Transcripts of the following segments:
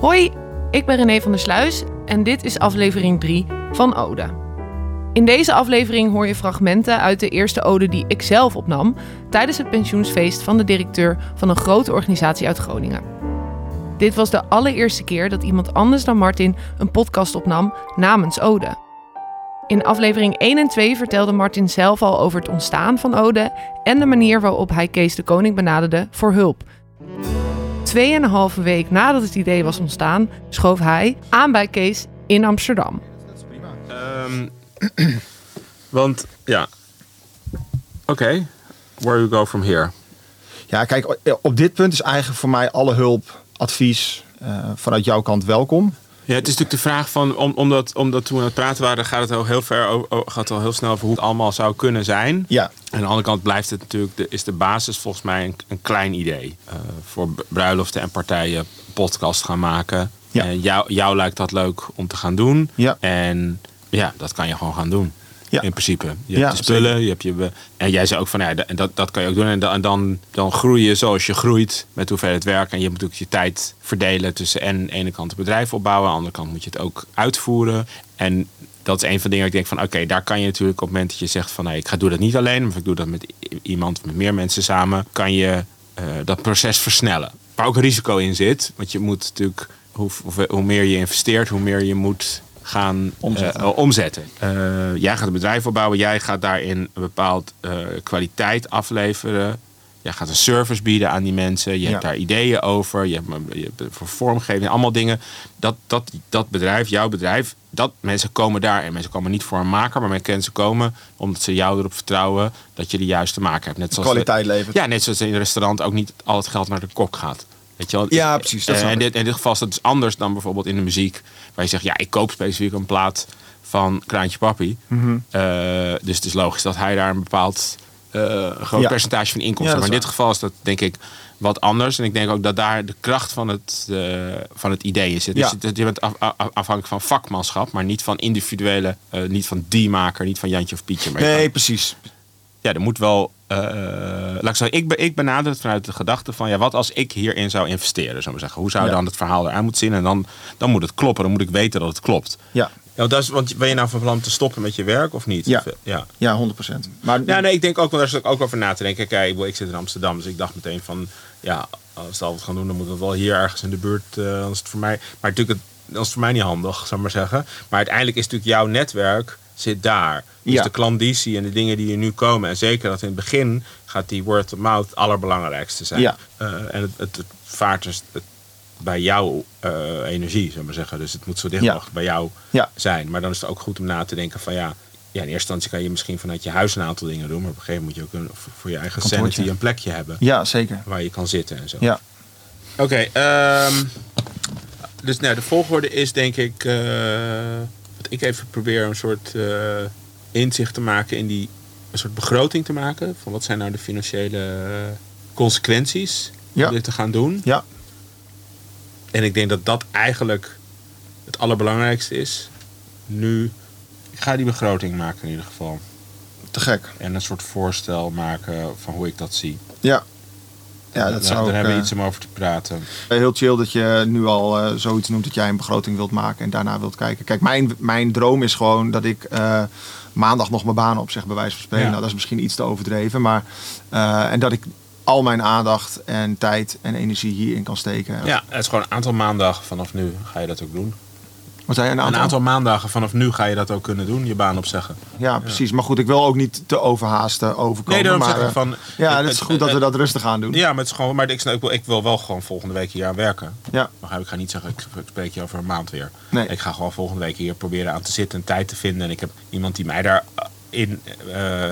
Hoi, ik ben René van der Sluis en dit is aflevering 3 van Ode. In deze aflevering hoor je fragmenten uit de eerste ode die ik zelf opnam tijdens het pensioensfeest van de directeur van een grote organisatie uit Groningen. Dit was de allereerste keer dat iemand anders dan Martin een podcast opnam namens Ode. In aflevering 1 en 2 vertelde Martin zelf al over het ontstaan van Ode en de manier waarop hij Kees de Koning benaderde voor hulp. Tweeënhalve week nadat het idee was ontstaan, schoof hij aan bij Kees in Amsterdam. Ehm, want ja. Oké, where you go from here? Ja, kijk, op dit punt is eigenlijk voor mij alle hulp, advies eh, vanuit jouw kant welkom. Ja, het is natuurlijk de vraag van, om, omdat, omdat toen we aan het praten waren, gaat het al heel ver over, gaat al heel snel over hoe het allemaal zou kunnen zijn. Ja. En aan de andere kant blijft het natuurlijk, de, is de basis volgens mij een, een klein idee. Uh, voor bruiloften en partijen podcast gaan maken. Ja. En jou, jou lijkt dat leuk om te gaan doen. Ja. En ja, dat kan je gewoon gaan doen. Ja. In principe. Je hebt Ja, de spullen, zeker. je hebt je. En jij zei ook van ja, en dat, dat kan je ook doen. En dan, en dan, dan groei je zoals je groeit met hoeveelheid werk. En je moet ook je tijd verdelen tussen en aan de ene kant het bedrijf opbouwen, aan de andere kant moet je het ook uitvoeren. En dat is een van de dingen waar ik denk van oké, daar kan je natuurlijk op het moment dat je zegt van nee, ik ga doe dat niet alleen, maar ik doe dat met iemand, met meer mensen samen, kan je eh, dat proces versnellen. Waar ook een risico in zit, want je moet natuurlijk, hoe, hoe meer je investeert, hoe meer je moet gaan Omzetten. eh, omzetten. Eh, jij gaat een bedrijf opbouwen, jij gaat daarin een bepaald eh, kwaliteit afleveren. Jij gaat een service bieden aan die mensen. Je Ja. hebt daar ideeën over. Je hebt, je hebt voor vormgeving, allemaal dingen. Dat, dat, dat bedrijf, jouw bedrijf, dat mensen komen daar. En mensen komen niet voor een maker, maar mensen komen omdat ze jou erop vertrouwen dat je de juiste maker hebt. Net zoals Kwaliteit levert. Ja, net zoals in een restaurant ook niet al het geld naar de kok gaat. Weet je wel? Ja, precies, dat Eh, en ik. dit, in dit geval is dat dus anders dan bijvoorbeeld in de muziek. Waar je zegt, ja, ik koop specifiek een plaat van Kraantje Papi. Mhm. Eh, dus het is logisch dat hij daar een bepaald eh, groot Ja. percentage van inkomsten. Ja, maar in is dit geval is dat denk ik wat anders. En ik denk ook dat daar de kracht van het, eh, van het idee. Ja. Dus het- je bent af- af- afhankelijk van vakmanschap, maar niet van individuele, eh, niet van die maker, niet van Jantje of Pietje. Maar Nee, kan- precies. ja, er moet wel. Eh, laat ik zeggen, ik, be- ik benader het vanuit de gedachte van ja, wat als ik hierin zou investeren, zou ik zeggen. Hoe zou Ja. dan het verhaal eruit moeten zien? En dan, dan moet het kloppen. Dan moet ik weten dat het klopt. Ja, Ja, dat is, want ben je nou van plan te stoppen met je werk of niet? Ja. Of, ja. ja 100%. Maar Ja, nee, ik denk ook wel, daar zit ik ook over na te denken. Kijk, ik zit in Amsterdam, dus ik dacht meteen van, ja, als we het gaan doen, dan moet het wel hier ergens in de buurt. eh, is het voor mij, maar natuurlijk, het, is het voor mij niet handig, zou ik maar zeggen. Maar uiteindelijk is natuurlijk jouw netwerk zit daar. Dus Ja. de klanditie en de dingen die er nu komen. En zeker dat in het begin gaat die word of mouth het allerbelangrijkste zijn. Ja. Eh, en het, het, het vaart dus het- bij jouw eh, energie, zou maar zeggen. Dus het moet zo dicht Ja. mogelijk bij jou zijn. Maar dan is het ook goed om na te denken van ja, ja, in eerste instantie kan je misschien vanuit je huis een aantal dingen doen. Maar op een gegeven moment moet je ook een, voor- je eigen Kantoortje. sanity een plekje hebben ja, zeker. waar je kan zitten en zo. Ja. Oké, ehm, dus nou, de volgorde is denk ik eh, dat ik even probeer een soort eh, inzicht te maken in die een soort begroting te maken van wat zijn nou de financiële eh, consequenties Ja. om dit te gaan doen. Ja. En ik denk dat dat eigenlijk het allerbelangrijkste is. Nu, ik ga die begroting maken in ieder geval. Te gek. En een soort voorstel maken van hoe ik dat zie. Ja. Ja, dat Daar- zou daar ook, hebben we eh, iets om over te praten. Heel chill dat je nu al eh, zoiets noemt dat jij een begroting wilt maken en daarna wilt kijken. Kijk, mijn, mijn droom is gewoon dat ik eh, maandag nog mijn baan opzeg, bij wijze van spreken. Ja. Nou, dat is misschien iets te overdreven, maar eh, en dat ik al mijn aandacht en tijd en energie hierin kan steken. Ja, het is gewoon een aantal maandagen vanaf nu ga je dat ook doen. Zei een Een aantal? aantal maandagen vanaf nu ga je dat ook kunnen doen, je baan opzeggen. Ja, precies. Maar goed, ik wil ook niet te overhaasten overkomen. Nee, daarom maar, zeg ik eh, van... ja, het- het is het- goed dat we dat rustig aan doen. Ja, maar het is gewoon... Maar ik, ik, wil, ik wil wel gewoon volgende week hier aan werken. Ja. Maar ik ga niet zeggen, ik ik spreek je over een maand weer. Nee. Ik ga gewoon volgende week hier proberen aan te zitten en tijd te vinden. En ik heb iemand die mij daarin in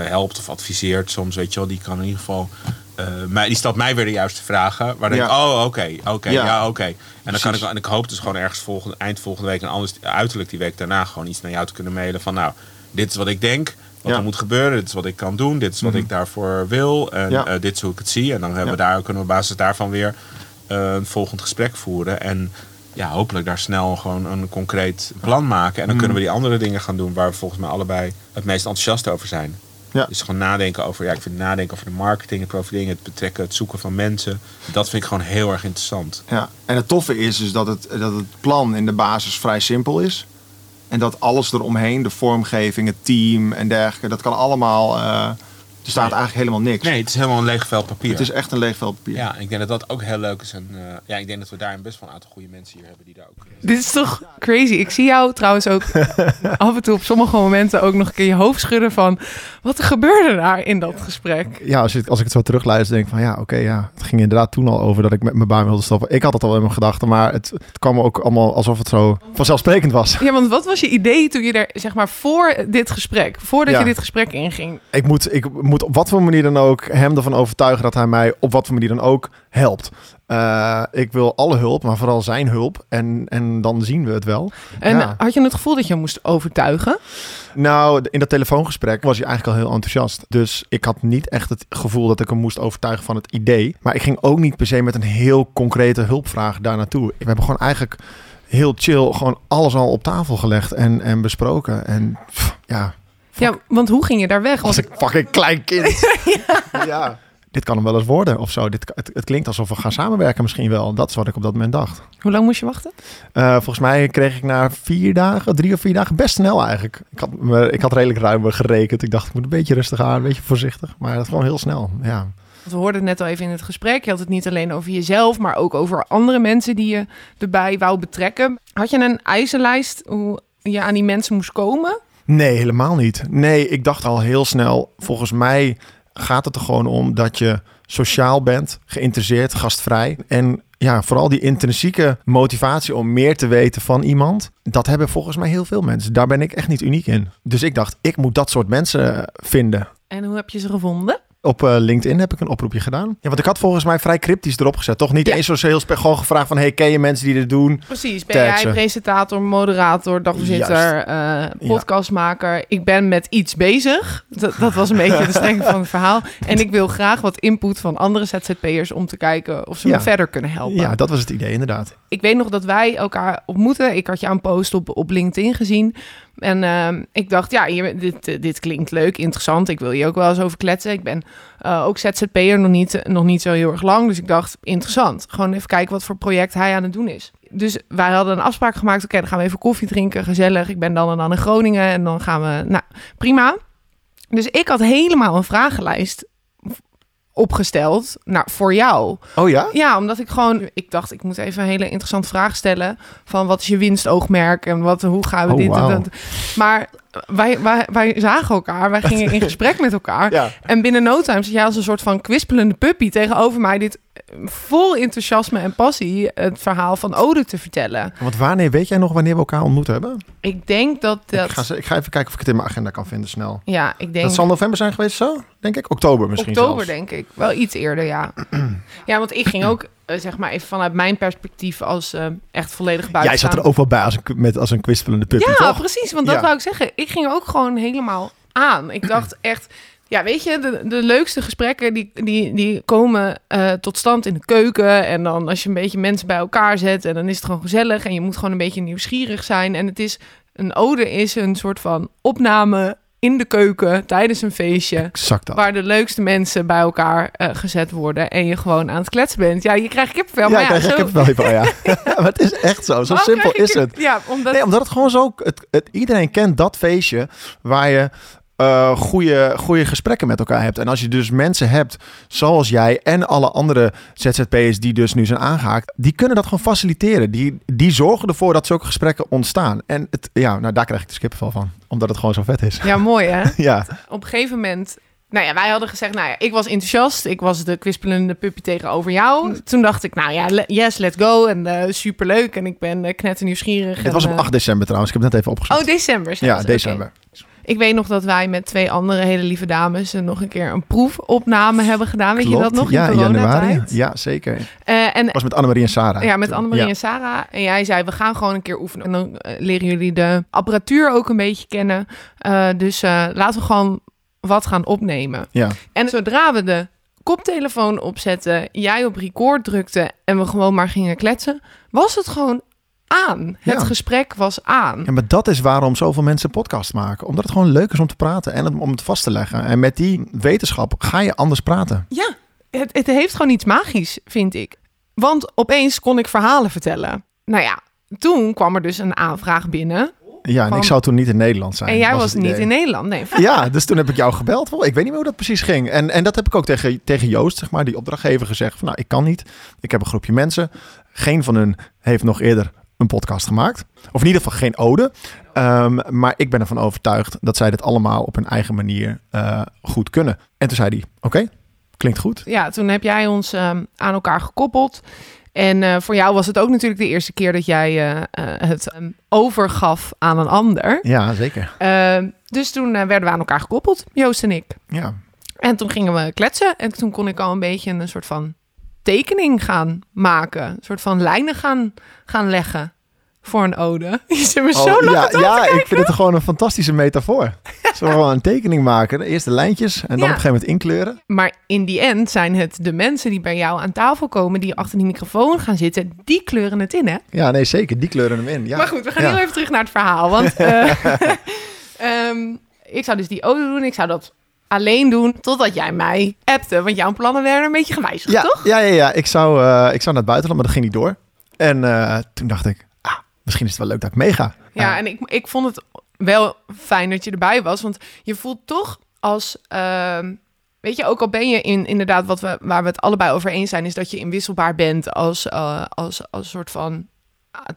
helpt of adviseert soms, weet je wel. Die kan in ieder geval... eh, mij, die stelt mij weer de juiste vragen. Waar ik, oh, oké, oké, Ja. ja, oké. En dan kan ik, en ik hoop dus gewoon ergens volgende, eind volgende week en anders uiterlijk die week daarna gewoon iets naar jou te kunnen mailen van nou, dit is wat ik denk, wat Ja. er moet gebeuren, dit is wat ik kan doen, dit is wat Mhm. ik daarvoor wil en Ja. eh, dit is hoe ik het zie. En dan hebben we daar, kunnen we op basis daarvan weer eh, een volgend gesprek voeren. En ja, hopelijk daar snel gewoon een concreet plan maken. En dan Mhm. kunnen we die andere dingen gaan doen waar we volgens mij allebei het meest enthousiast over zijn. Ja. Dus gewoon nadenken over, ja, ik vind nadenken over de marketing, het profilering, het betrekken, het zoeken van mensen. Dat vind ik gewoon heel erg interessant. Ja, en het toffe is dus dat het, dat het plan in de basis vrij simpel is. En dat alles eromheen, de vormgeving, het team en dergelijke, dat kan allemaal. eh, er staat Nee. eigenlijk helemaal niks. Nee, het is helemaal een leeg vel papier. Het is echt een leeg vel papier. Ja, ik denk dat dat ook heel leuk is. En eh, ja, ik denk dat we daar best wel een aantal goede mensen hier hebben die daar ook. eh, Dit is toch crazy. Ik zie jou trouwens ook af en toe op sommige momenten ook nog een keer je hoofd schudden van... Wat gebeurde daar in dat gesprek? Ja, als, je, als ik het zo terugluister, denk ik van ja, oké, ja. Het ging inderdaad toen al over dat ik met mijn baan wilde stoppen. Ik had het al in mijn gedachten, maar het, het kwam ook allemaal alsof het zo vanzelfsprekend was. Ja, want wat was je idee toen je er, zeg maar, voor dit gesprek, voordat Ja. je dit gesprek inging? Ik moet, ik moet op wat voor manier dan ook hem ervan overtuigen dat hij mij op wat voor manier dan ook helpt. Eh, ik wil alle hulp, maar vooral zijn hulp. En, en dan zien we het wel. En Ja. had je het gevoel dat je hem moest overtuigen? Nou, in dat telefoongesprek was hij eigenlijk al heel enthousiast. Dus ik had niet echt het gevoel dat ik hem moest overtuigen van het idee. Maar ik ging ook niet per se met een heel concrete hulpvraag daar naartoe. We hebben gewoon eigenlijk heel chill gewoon alles al op tafel gelegd en, en besproken. En pff, ja, Ja, want hoe ging je daar weg? als ik fucking klein kind. ja. Dit kan hem wel eens worden of zo. Dit, het, het klinkt alsof we gaan samenwerken misschien wel. Dat is wat ik op dat moment dacht. hoe lang moest je wachten? Eh, volgens mij kreeg ik na vier dagen, drie of vier dagen, best snel eigenlijk. Ik had, me, ik had redelijk ruimer gerekend. Ik dacht, ik moet een beetje rustig aan, een beetje voorzichtig. Maar dat gewoon heel snel, ja. Want we hoorden het net al even in het gesprek. Je had het niet alleen over jezelf, maar ook over andere mensen die je erbij wou betrekken. Had je een eisenlijst hoe je aan die mensen moest komen? Nee, helemaal niet. Nee, ik dacht al heel snel, volgens mij gaat het er gewoon om dat je sociaal bent, geïnteresseerd, gastvrij. En ja, vooral die intrinsieke motivatie om meer te weten van iemand, dat hebben volgens mij heel veel mensen. Daar ben ik echt niet uniek in. Dus ik dacht, ik moet dat soort mensen vinden. En hoe heb je ze gevonden? Op eh, LinkedIn heb ik een oproepje gedaan. Ja, want ik had volgens mij vrij cryptisch erop gezet. Toch niet Ja. eens zo heel gewoon gevraagd van... hey, ken je mensen die dit doen? Precies, ben Tag jij ze. presentator, moderator, dagvoorzitter, eh, podcastmaker? Ik ben met iets bezig. Dat, dat was een beetje de strekking van het verhaal. En ik wil graag wat input van andere ZZP'ers om te kijken of ze Ja. me verder kunnen helpen. Ja, dat was het idee inderdaad. Ik weet nog dat wij elkaar ontmoeten. Ik had je aan post op, op LinkedIn gezien. En ehm, ik dacht, ja, dit, dit klinkt leuk, interessant. Ik wil hier ook wel eens over kletsen. Ik ben eh, ook ZZP'er, nog niet, nog niet zo heel erg lang. Dus ik dacht, interessant. Gewoon even kijken wat voor project hij aan het doen is. Dus wij hadden een afspraak gemaakt. Oké, dan gaan we even koffie drinken, gezellig. Ik ben dan en dan in Groningen en dan gaan we... Nou, prima. Dus ik had helemaal een vragenlijst opgesteld nou, voor jou. Oh ja? Ja, omdat ik gewoon, ik dacht, ik moet even een hele interessante vraag stellen. Van wat is je winstoogmerk en wat, hoe gaan we Oh, dit en dat. Maar wij, wij, wij zagen elkaar, wij gingen in gesprek met elkaar. Ja. En binnen no time zat jij als een soort van kwispelende puppy tegenover mij dit vol enthousiasme en passie het verhaal van Ode te vertellen. Want wanneer, weet jij nog wanneer we elkaar ontmoet hebben? Ik denk dat dat, Ik, ga, ik ga even kijken of ik het in mijn agenda kan vinden snel. ja, ik denk Dat zal november zijn geweest zo, denk ik. Oktober misschien Oktober, zelfs. denk ik. Wel iets eerder, ja. ja, want ik ging ook, eh, zeg maar, even vanuit mijn perspectief als eh, echt volledig buiten. Jij zat er ook wel bij als een, met, als een kwispelende puppy, Ja, toch? precies. Want dat Ja. wou ik zeggen. Ik ging ook gewoon helemaal aan. Ik dacht echt... Ja, weet je, de, de leukste gesprekken die, die, die komen eh, tot stand in de keuken. En dan als je een beetje mensen bij elkaar zet en dan is het gewoon gezellig. En je moet gewoon een beetje nieuwsgierig zijn. En het is, een ode is een soort van opname in de keuken tijdens een feestje. Exact dat. Waar de leukste mensen bij elkaar eh, gezet worden. En je gewoon aan het kletsen bent. Ja, je krijgt kippenvel. ja, ja, krijg zo- ik heb het wel even, ja. maar het is echt zo. Zo Waarom simpel is het. Ja, omdat... Nee, omdat het gewoon zo... Het, het, iedereen kent dat feestje waar je eh goede, goede gesprekken met elkaar hebt. En als je dus mensen hebt zoals jij en alle andere ZZP'ers die dus nu zijn aangehaakt, die kunnen dat gewoon faciliteren. Die, die zorgen ervoor dat zulke gesprekken ontstaan. En het, ja, nou daar krijg ik de skippenvel van. Omdat het gewoon zo vet is. Ja, mooi hè? ja, op een gegeven moment. Nou ja, wij hadden gezegd, nou ja, ik was enthousiast. Ik was de kwispelende puppy tegenover jou. Toen dacht ik, nou ja, yes, let's go. En eh superleuk. En ik ben uh, knetternieuwsgierig. het was en, op eh, 8 december trouwens. Ik heb het net even opgezocht. Oh, december. ja. Oké. Ik weet nog dat wij met twee andere hele lieve dames nog een keer een proefopname hebben gedaan. Weet je dat nog? Ja, in januari. Ja, zeker. Eh, en was met Annemarie en Sarah. ja, met Annemarie Ja. en Sarah. En jij zei, we gaan gewoon een keer oefenen. En dan eh, leren jullie de apparatuur ook een beetje kennen. Eh, dus laten we gewoon wat gaan opnemen. Ja. En zodra we de koptelefoon opzetten, jij op record drukte en we gewoon maar gingen kletsen, was het gewoon aan. Het Ja. gesprek was aan. Ja, maar dat is waarom zoveel mensen podcast maken. Omdat het gewoon leuk is om te praten en om- het vast te leggen. En met die wetenschap ga je anders praten. Ja, het, het heeft gewoon iets magisch, vind ik. Want opeens kon ik verhalen vertellen. Nou ja, toen kwam er dus een aanvraag binnen. Ja, en Van- ik zou toen niet in Nederland zijn. en jij was, niet in Nederland. Nee, Ja, dus toen heb ik jou gebeld. Ik weet niet meer hoe dat precies ging. En, en dat heb ik ook tegen, tegen Joost, zeg maar, die opdrachtgever, gezegd. Van, nou, ik kan niet. Ik heb een groepje mensen. Geen van hun heeft nog eerder een podcast gemaakt. Of in ieder geval geen ode. Ehm, maar ik ben ervan overtuigd dat zij dit allemaal op hun eigen manier eh, goed kunnen. En toen zei hij, oké, klinkt goed. ja, toen heb jij ons ehm, aan elkaar gekoppeld. En eh, voor jou was het ook natuurlijk de eerste keer dat jij eh, het ehm, overgaf aan een ander. Ja, zeker. Dus toen werden we aan elkaar gekoppeld, Joost en ik. Ja, En toen gingen we kletsen. En toen kon ik al een beetje een soort van tekening gaan maken. Een soort van lijnen gaan, gaan leggen voor een ode. Je zit me zo Oh, lang ja, ja ik vind het gewoon een fantastische metafoor. Zo gewoon een tekening maken. Eerst de lijntjes en dan Ja. op een gegeven moment inkleuren. Maar in die end zijn het de mensen die bij jou aan tafel komen... die achter die microfoon gaan zitten, die kleuren het in, hè? Ja, nee, zeker. Die kleuren hem in. Ja. Maar goed, we gaan Ja. heel even terug naar het verhaal. Want eh, ehm, ik zou dus die ode doen. Ik zou dat alleen doen totdat jij mij appte. Want jouw plannen werden een beetje gewijzigd, Ja, toch? ja, ja, ja. Ik, zou, eh, ik zou naar het buitenland, maar dat ging niet door. En eh, toen dacht ik, ah, misschien is het wel leuk dat ik meega. Ja, en ik, ik vond het wel fijn dat je erbij was. Want je voelt toch als... ehm, weet je, ook al ben je in inderdaad wat we, waar we het allebei over eens zijn... is dat je inwisselbaar bent als, eh, als, als soort van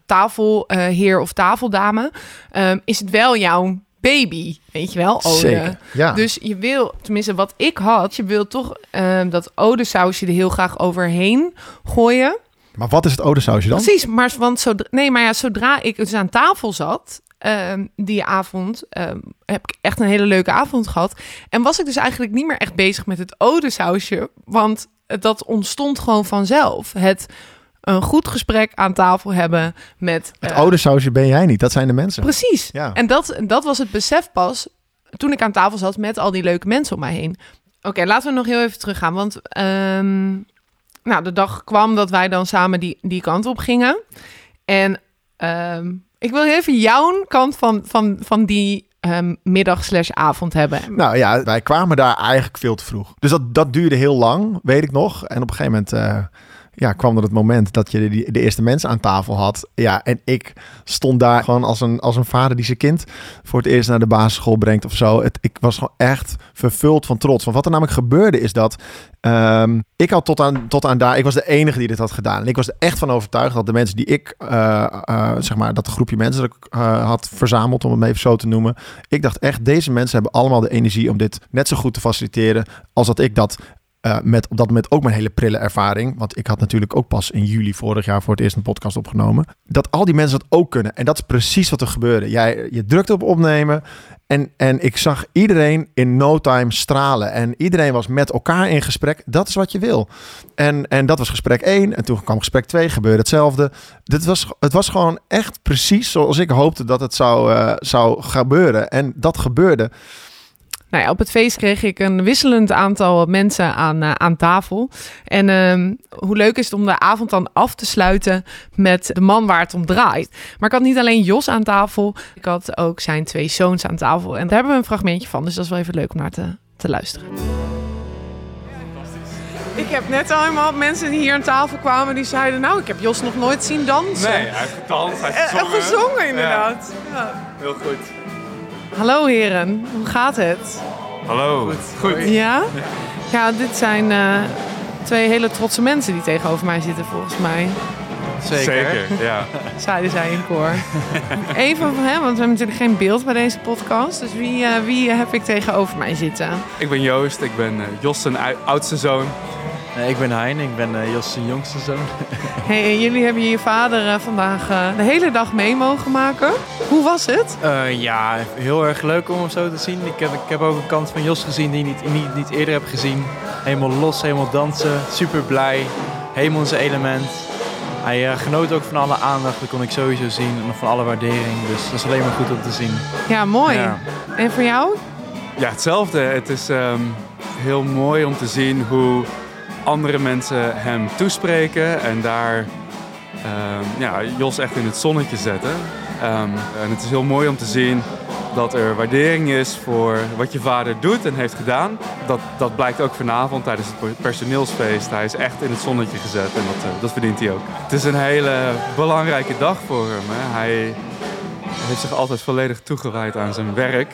tafelheer of tafeldame... ehm, is het wel jouw baby, weet je wel, Ode. Zeker. Ja. Dus je wil, tenminste wat ik had... je wil toch ehm, dat Ode-sausje er heel graag overheen gooien... maar wat is het odesausje dan? Precies, maar, want zodra, nee, maar ja, zodra ik dus aan tafel zat, ehm, die avond, ehm, heb ik echt een hele leuke avond gehad. En was ik dus eigenlijk niet meer echt bezig met het odesausje, want dat ontstond gewoon vanzelf. Het een goed gesprek aan tafel hebben met... Het eh, odesausje ben jij niet, dat zijn de mensen. Precies. Ja. En dat, dat was het besef pas toen ik aan tafel zat met al die leuke mensen om mij heen. Oké, laten we nog heel even teruggaan. Want ehm, nou, de dag kwam dat wij dan samen die, die kant op gingen. En ehm, ik wil even jouw kant van, van, van die ehm, middag slash avond hebben. Nou ja, wij kwamen daar eigenlijk veel te vroeg. Dus dat, dat duurde heel lang, weet ik nog. En op een gegeven moment eh, ja, kwam er het moment dat je de, de eerste mensen aan tafel had. Ja, en ik stond daar gewoon als een, als een vader die zijn kind voor het eerst naar de basisschool brengt of zo. Het, ik was gewoon echt vervuld van trots. Want wat er namelijk gebeurde is dat ehm, ik had tot aan, tot aan daar, ik was de enige die dit had gedaan. En ik was er echt van overtuigd dat de mensen die ik, eh, eh, zeg maar, dat groepje mensen dat ik eh, had verzameld, om het even zo te noemen. Ik dacht echt, deze mensen hebben allemaal de energie om dit net zo goed te faciliteren als dat ik dat eh, met op dat moment ook mijn hele prille ervaring. Want ik had natuurlijk ook pas in juli vorig jaar voor het eerst een podcast opgenomen. Dat al die mensen dat ook kunnen. En dat is precies wat er gebeurde. Jij, je drukte op opnemen. En, en ik zag iedereen in no time stralen. En iedereen was met elkaar in gesprek. Dat is wat je wil. En, en dat was gesprek 1. En toen kwam gesprek 2. Gebeurde hetzelfde. Dit was, het was gewoon echt precies zoals ik hoopte dat het zou, eh, zou gebeuren. En dat gebeurde. Nou ja, op het feest kreeg ik een wisselend aantal mensen aan, eh, aan tafel. En ehm, hoe leuk is het om de avond dan af te sluiten met de man waar het om draait. Maar ik had niet alleen Jos aan tafel, ik had ook zijn twee zoons aan tafel. En daar hebben we een fragmentje van, dus dat is wel even leuk om naar te, te luisteren. Ik heb net al helemaal mensen die hier aan tafel kwamen, die zeiden... nou, ik heb Jos nog nooit zien dansen. Nee, hij heeft gedanst, hij heeft Eh, gezongen. gezongen inderdaad. Ja. Heel goed. Hallo heren, hoe gaat het? Hallo. Goed. Ja? Ja, dit zijn eh, twee hele trotse mensen die tegenover mij zitten, volgens mij. Zeker. ja. Zeiden zij in koor. Even van hem, want we hebben natuurlijk geen beeld bij deze podcast. Dus wie, eh, wie heb ik tegenover mij zitten? Ik ben Joost, ik ben eh, Jos zijn oudste zoon. Nee, ik ben Hein, ik ben uh, Jos' jongste zoon. Hey, en jullie hebben je vader eh, vandaag eh, de hele dag mee mogen maken. Hoe was het? Eh, ja, heel erg leuk om hem zo te zien. Ik heb, ik heb ook een kant van Jos gezien die ik niet, niet, niet eerder heb gezien. Helemaal los, helemaal dansen, super blij, helemaal in zijn element. Hij eh, genoot ook van alle aandacht, dat kon ik sowieso zien, en van alle waardering. Dus dat is alleen maar goed om te zien. Ja, mooi. Ja. En voor jou? Ja, hetzelfde. Het is ehm, heel mooi om te zien hoe andere mensen hem toespreken en daar ehm, Jos echt in het zonnetje zetten. Ehm, en het is heel mooi om te zien dat er waardering is voor wat je vader doet en heeft gedaan. Dat, dat blijkt ook vanavond tijdens het personeelsfeest. Hij is echt in het zonnetje gezet en dat, eh, dat verdient hij ook. Het is een hele belangrijke dag voor hem. Hè. Hij heeft zich altijd volledig toegewijd aan zijn werk.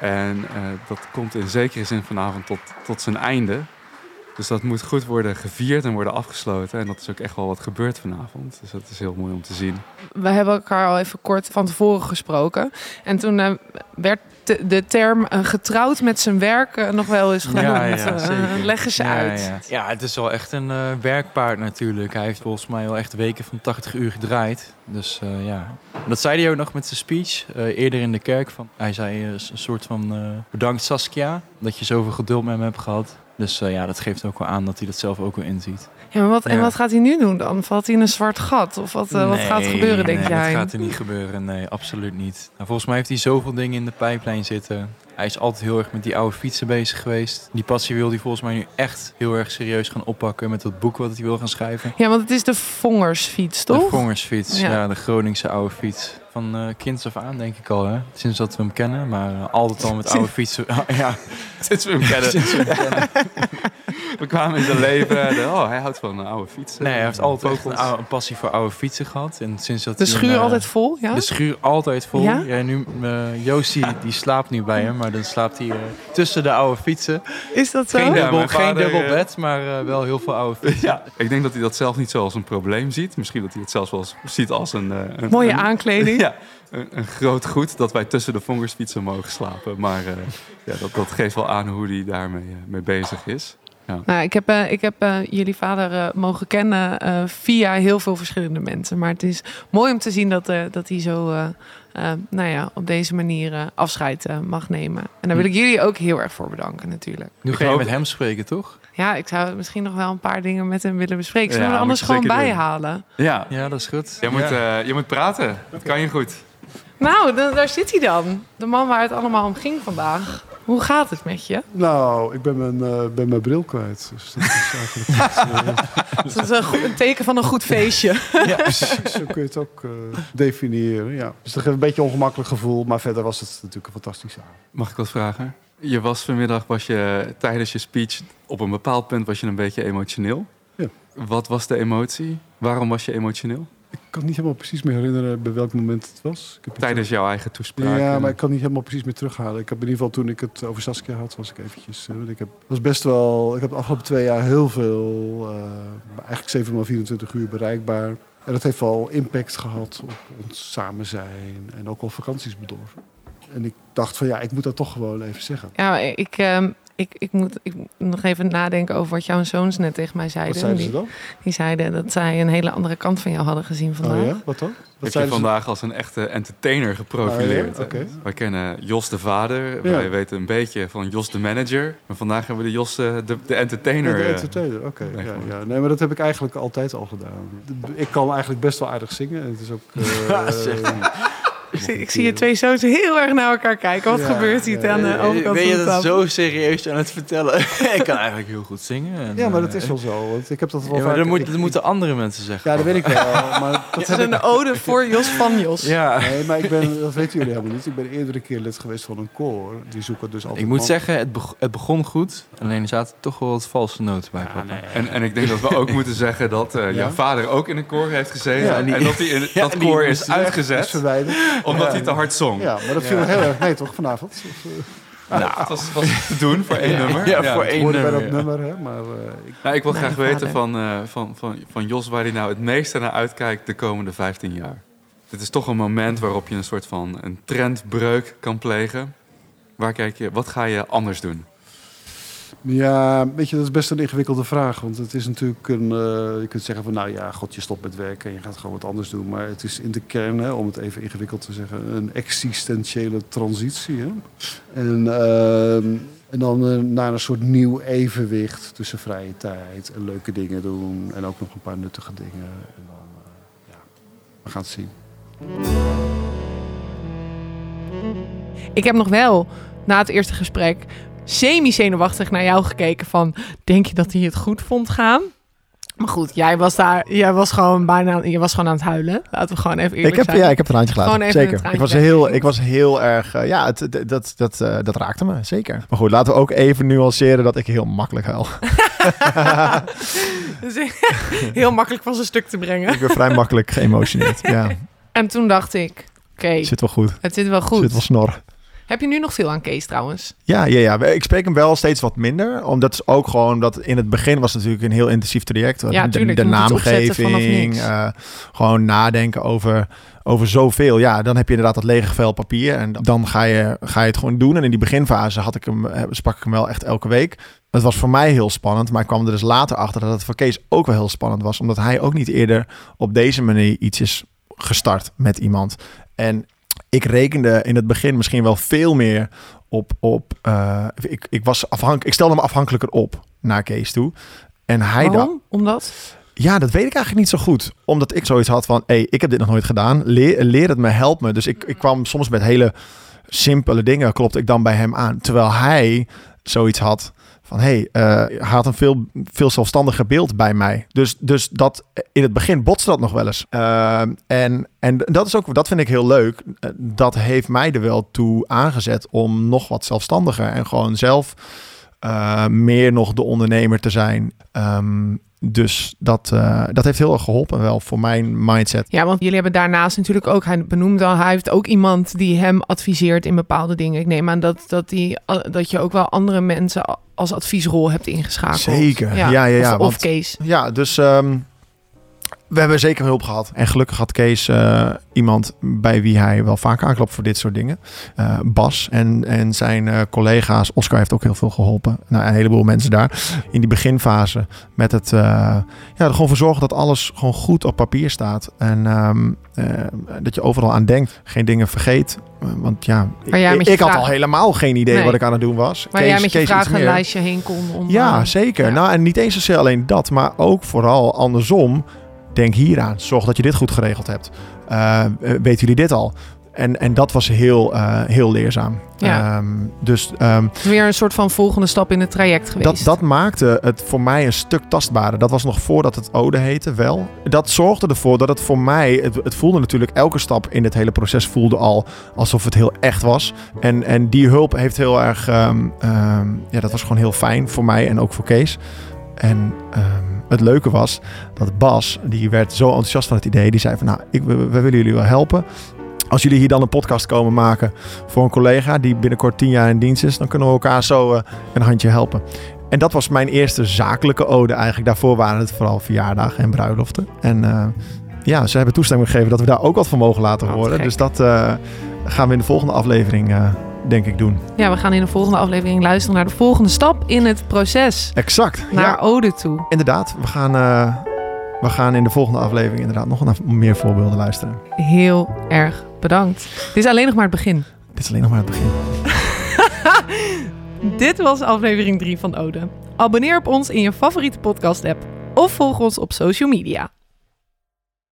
En eh, dat komt in zekere zin vanavond tot, tot zijn einde. Dus dat moet goed worden gevierd en worden afgesloten. En dat is ook echt wel wat gebeurd vanavond. Dus dat is heel mooi om te zien. We hebben elkaar al even kort van tevoren gesproken. En toen eh, werd de, de term eh, getrouwd met zijn werk eh, nog wel eens genoemd. Ja, ja, leg eens Ja, uit. Ja, ja, het is wel echt een eh, werkpaard natuurlijk. Hij heeft volgens mij wel echt weken van 80 uur gedraaid. Dus eh, ja, dat zei hij ook nog met zijn speech eh, eerder in de kerk. Van, hij zei een soort van eh, bedankt Saskia dat je zoveel geduld met me hebt gehad. Dus eh, ja, dat geeft ook wel aan dat hij dat zelf ook wel inziet. Ja, maar wat, En wat gaat hij nu doen dan? Valt hij in een zwart gat? Of wat, eh, wat gaat er gebeuren, denk nee, jij? dat gaat er niet gebeuren. Nee, absoluut niet. Nou, volgens mij heeft hij zoveel dingen in de pijplijn zitten. Hij is altijd heel erg met die oude fietsen bezig geweest. Die passie wil hij volgens mij nu echt heel erg serieus gaan oppakken met dat boek wat hij wil gaan schrijven. Ja, want het is de Vongersfiets, toch? De Vongersfiets, Ja. ja. de Groningse oude fiets. Van eh kinds af aan, denk ik al, hè? Sinds dat we hem kennen. Maar eh, altijd al met oude fietsen. ja, Sinds we hem kennen. we hem kennen. We kwamen in zijn leven. en, oh, hij houdt van oude fietsen. Nee, hij heeft altijd echt een, oude- een passie voor oude fietsen gehad. En sinds dat De hij een, schuur eh, altijd vol, ja? De schuur altijd vol. Ja? Ja, nu, eh Joostie, die slaapt nu bij hem, maar dan slaapt hij eh, tussen de oude fietsen. Is dat zo? Geen, Ja, dubbel, geen dubbel eh, bed, maar eh, wel heel veel oude fietsen. Ja, ik denk dat hij dat zelf niet zo als een probleem ziet. Misschien dat hij het zelfs wel ziet als een... eh, een Mooie een- aankleding. Ja, een, een groot goed dat wij tussen de vongersfietsen mogen slapen. Maar eh, ja, dat, dat geeft wel aan hoe hij daarmee eh, mee bezig is. Nou, ik heb, eh, ik heb eh, jullie vader eh, mogen kennen eh, via heel veel verschillende mensen. Maar het is mooi om te zien dat, eh, dat hij zo eh, eh, nou ja, op deze manier afscheid mag nemen. En daar wil ik jullie ook heel erg voor bedanken natuurlijk. Nu ga je met hem spreken, toch? Ja, ik zou misschien nog wel een paar dingen met hem willen bespreken. Zullen Ja, we er anders gewoon bijhalen? Ja, Ja, dat is goed. je moet, eh, je moet praten. Dat kan je goed. Nou, da- daar zit hij dan. De man waar het allemaal om ging vandaag. Hoe gaat het met je? Nou, ik ben mijn, eh, ben mijn bril kwijt. Dus dat is eigenlijk Dat is een, teken van een goed feestje. ja, precies. Zo kun je het ook eh, definiëren. Ja. Dus dat geeft een beetje een ongemakkelijk gevoel. Maar verder was het natuurlijk een fantastische avond. Mag ik wat vragen? Je was vanmiddag, was je tijdens je speech, op een bepaald punt was je een beetje emotioneel. Ja. Wat was de emotie? Waarom was je emotioneel? Ik kan niet helemaal precies meer herinneren bij welk moment het was. Ik heb het- Tijdens jouw eigen toespraak. Ja, eh, maar ik kan niet helemaal precies meer terughalen. Ik heb in ieder geval toen ik het over Saskia had, was ik eventjes... eh, ik heb, was best wel... Ik heb de afgelopen twee jaar heel veel... eh, eigenlijk 7 x 24 uur bereikbaar. En dat heeft wel impact gehad op ons samen zijn. En ook al vakanties bedorven. En ik dacht van ja, ik moet dat toch gewoon even zeggen. Ja, ik, ehm, ik, ik, moet, ik moet nog even nadenken over wat jouw zoons net tegen mij zeiden. Wat zeiden die, ze dan? die zeiden dat zij een hele andere kant van jou hadden gezien vandaag. Oh ja, wat dan? Wat heb je vandaag als een echte entertainer geprofileerd. Ah, ja? Oké. hè? Wij kennen Jos de vader, Ja. wij weten een beetje van Jos de manager. Maar vandaag hebben we de Jos eh, de, de entertainer. Ja, de eh, entertainer, oké. ja. Nee, maar dat heb ik eigenlijk altijd al gedaan. Ik kan eigenlijk best wel aardig zingen. En het is ook... eh, Ik, zie, ik zie je twee zoons heel erg naar elkaar kijken. Wat Ja, gebeurt hier ja. aan de overkant Ben je van de dat zo serieus aan het vertellen? ik kan eigenlijk heel goed zingen. en, Ja, maar dat eh, is wel zo. Want ik heb dat wel Ja, vaak... dat, moet, ik- dat moeten andere mensen zeggen. Ja, dat weet ik wel. Maar dat is ik... een ode voor Jos van Jos. Ja. Nee, maar ik ben, dat weten jullie helemaal niet. Ik ben eerder een keer lid geweest van een koor. Die zoeken dus altijd... Ik moet man- zeggen, het, beg- het begon goed. Alleen er zaten toch wel wat valse noten bij. En, en ik denk dat we ook moeten zeggen dat eh, jouw vader ook in een koor heeft gezeten. Ja, en, die- dat hij in Ja, dat die koor is uitgezet verwijderd. omdat Ja. hij te hard zong. Ja, maar dat viel me heel erg mee, toch, vanavond? Of, eh, Nou, het was, was te doen voor één nummer. Ja, voor ik één bij nummer. dat ja. nummer, hè. Maar eh, ik, Nou, ik wil graag weten van, eh, van, van, van Jos waar hij nou het meeste naar uitkijkt de komende 15 jaar. Dit is toch een moment waarop je een soort van een trendbreuk kan plegen. Waar kijk je, wat ga je anders doen? Ja, weet je, dat is best een ingewikkelde vraag. Want het is natuurlijk een. eh, je kunt zeggen van nou ja, god, je stopt met werken en je gaat gewoon wat anders doen. Maar het is in de kern, hè, om het even ingewikkeld te zeggen, een existentiële transitie. Hè? En, ehm, en dan eh, naar een soort nieuw evenwicht tussen vrije tijd en leuke dingen doen. En ook nog een paar nuttige dingen. En dan, eh, ja, we gaan het zien. Ik heb nog wel na het eerste gesprek semi-zenuwachtig naar jou gekeken van... denk je dat hij het goed vond gaan? Maar goed, jij was daar, jij was gewoon bijna, je was gewoon aan het huilen. Laten we gewoon even eerlijk Ik heb, zijn. ja, ik heb een handje gelaten. Gewoon even een Zeker. Ik was, heel, ik was heel erg... eh, ja, het, het- dat, dat, eh, dat raakte me. Zeker. Maar goed, laten we ook even nuanceren dat ik heel makkelijk huil. Dus heel makkelijk van zijn stuk te brengen. ik ben vrij makkelijk geëmotioneerd. Ja, En toen dacht ik, oké, zit wel goed. het zit wel goed. Zit wel snor. Heb je nu nog veel aan Kees trouwens? Ja, ja, ja, ik spreek hem wel steeds wat minder. Omdat is ook gewoon dat in het begin was het natuurlijk een heel intensief traject. Ja, de, tuurlijk, de vanaf naamgeving, eh, gewoon nadenken over, over zoveel. Ja, dan heb je inderdaad dat lege vel papier en dan ga je, ga je het gewoon doen. En in die beginfase had ik hem, eh, sprak ik hem wel echt elke week. Het was voor mij heel spannend, maar ik kwam er dus later achter dat het voor Kees ook wel heel spannend was. Omdat hij ook niet eerder op deze manier iets is gestart met iemand. En ik rekende in het begin misschien wel veel meer op. op eh, ik, ik, was ik stelde me afhankelijker op naar Kees toe. En hij. Waarom? Omdat? Ja, dat weet ik eigenlijk niet zo goed. Omdat ik zoiets had van, hé, hey, ik heb dit nog nooit gedaan. Leer, leer het me, help me. Dus ik, ik kwam soms met hele simpele dingen, klopte ik dan bij hem aan. Terwijl hij zoiets had van, hé, hey, eh, hij had een veel, veel zelfstandiger beeld bij mij. Dus, dus dat, in het begin botste dat nog wel eens. Ehm, en, en dat is ook, dat vind ik heel leuk. Eh, Dat heeft mij er wel toe aangezet om nog wat zelfstandiger en gewoon zelf eh, meer nog de ondernemer te zijn. Ehm, dus dat, eh, dat heeft heel erg geholpen wel voor mijn mindset. Ja, want jullie hebben daarnaast natuurlijk ook, hij benoemde al, hij heeft ook iemand die hem adviseert in bepaalde dingen. Ik neem aan dat, dat, die, dat je ook wel andere mensen als adviesrol hebt ingeschakeld. Zeker, ja, ja, ja, Of, want- of Kees. Ja, dus ehm, we hebben zeker hulp gehad. En gelukkig had Kees eh, iemand bij wie hij wel vaak aanklopt voor dit soort dingen. Eh, Bas en, en zijn eh, collega's. Oscar heeft ook heel veel geholpen. Nou, een heleboel mensen daar. In die beginfase met het ja, er gewoon voor zorgen dat alles gewoon goed op papier staat. En ehm, eh, dat je overal aan denkt. Geen dingen vergeet. Want ja, Maar ik, had al helemaal geen idee Nee. wat ik aan het doen was. Waar Kees- jij met je Kees vragenlijstje heen kon. Om, Ja, zeker. ja. Nou, en niet eens zozeer alleen dat, maar ook vooral andersom. Denk hieraan. Zorg dat je dit goed geregeld hebt. Eh, weten jullie dit al? En, en dat was heel, eh, heel leerzaam. Ja. Ehm, dus ehm, Weer een soort van volgende stap in het traject geweest. dat, dat maakte het voor mij een stuk tastbaarder. Dat was nog voordat het Ode heette, wel. Dat zorgde ervoor dat het voor mij... Het, het voelde natuurlijk, elke stap in dit hele proces voelde al alsof het heel echt was. En, en die hulp heeft heel erg... ehm, ja, dat was gewoon heel fijn voor mij en ook voor Kees. En het leuke was dat Bas, die werd zo enthousiast van het idee. Die zei van, nou, ik, we, we willen jullie wel helpen. Als jullie hier dan een podcast komen maken voor een collega die binnenkort tien jaar in dienst is, dan kunnen we elkaar zo eh, een handje helpen. En dat was mijn eerste zakelijke ode eigenlijk. Daarvoor waren het vooral verjaardagen en bruiloften. En eh, ja, ze hebben toestemming gegeven dat we daar ook wat van mogen laten horen. Dus dat eh, gaan we in de volgende aflevering, denk ik, doen. Ja, we gaan in de volgende aflevering luisteren naar de volgende stap in het proces. Exact. Naar Ja, Ode toe. inderdaad. We gaan, eh, we gaan in de volgende aflevering inderdaad nog naar meer voorbeelden luisteren. Heel erg bedankt. Dit is alleen nog maar het begin. Dit is alleen nog maar het begin. Dit was aflevering 3 van Ode. Abonneer op ons in je favoriete podcast app of volg ons op social media.